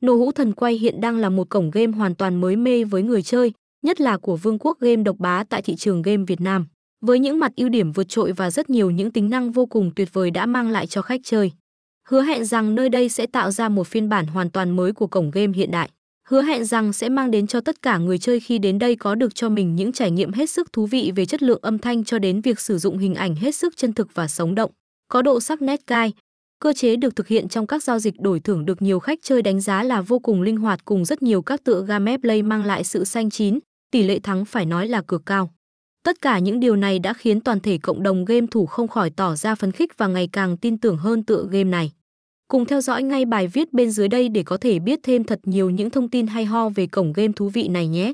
Nô Hũ Thần Quay hiện đang là một cổng game hoàn toàn mới mê với người chơi, nhất là của Vương quốc game độc bá tại thị trường game Việt Nam. Với những mặt ưu điểm vượt trội và rất nhiều những tính năng vô cùng tuyệt vời đã mang lại cho khách chơi. Hứa hẹn rằng nơi đây sẽ tạo ra một phiên bản hoàn toàn mới của cổng game hiện đại. Hứa hẹn rằng sẽ mang đến cho tất cả người chơi khi đến đây có được cho mình những trải nghiệm hết sức thú vị về chất lượng âm thanh cho đến việc sử dụng hình ảnh hết sức chân thực và sống động. Có độ sắc nét gai, Cơ chế được thực hiện trong các giao dịch đổi thưởng được nhiều khách chơi đánh giá là vô cùng linh hoạt cùng rất nhiều các tựa game play mang lại sự xanh chín, tỷ lệ thắng phải nói là cực cao. Tất cả những điều này đã khiến toàn thể cộng đồng game thủ không khỏi tỏ ra phấn khích và ngày càng tin tưởng hơn tựa game này. Cùng theo dõi ngay bài viết bên dưới đây để có thể biết thêm thật nhiều những thông tin hay ho về cổng game thú vị này nhé.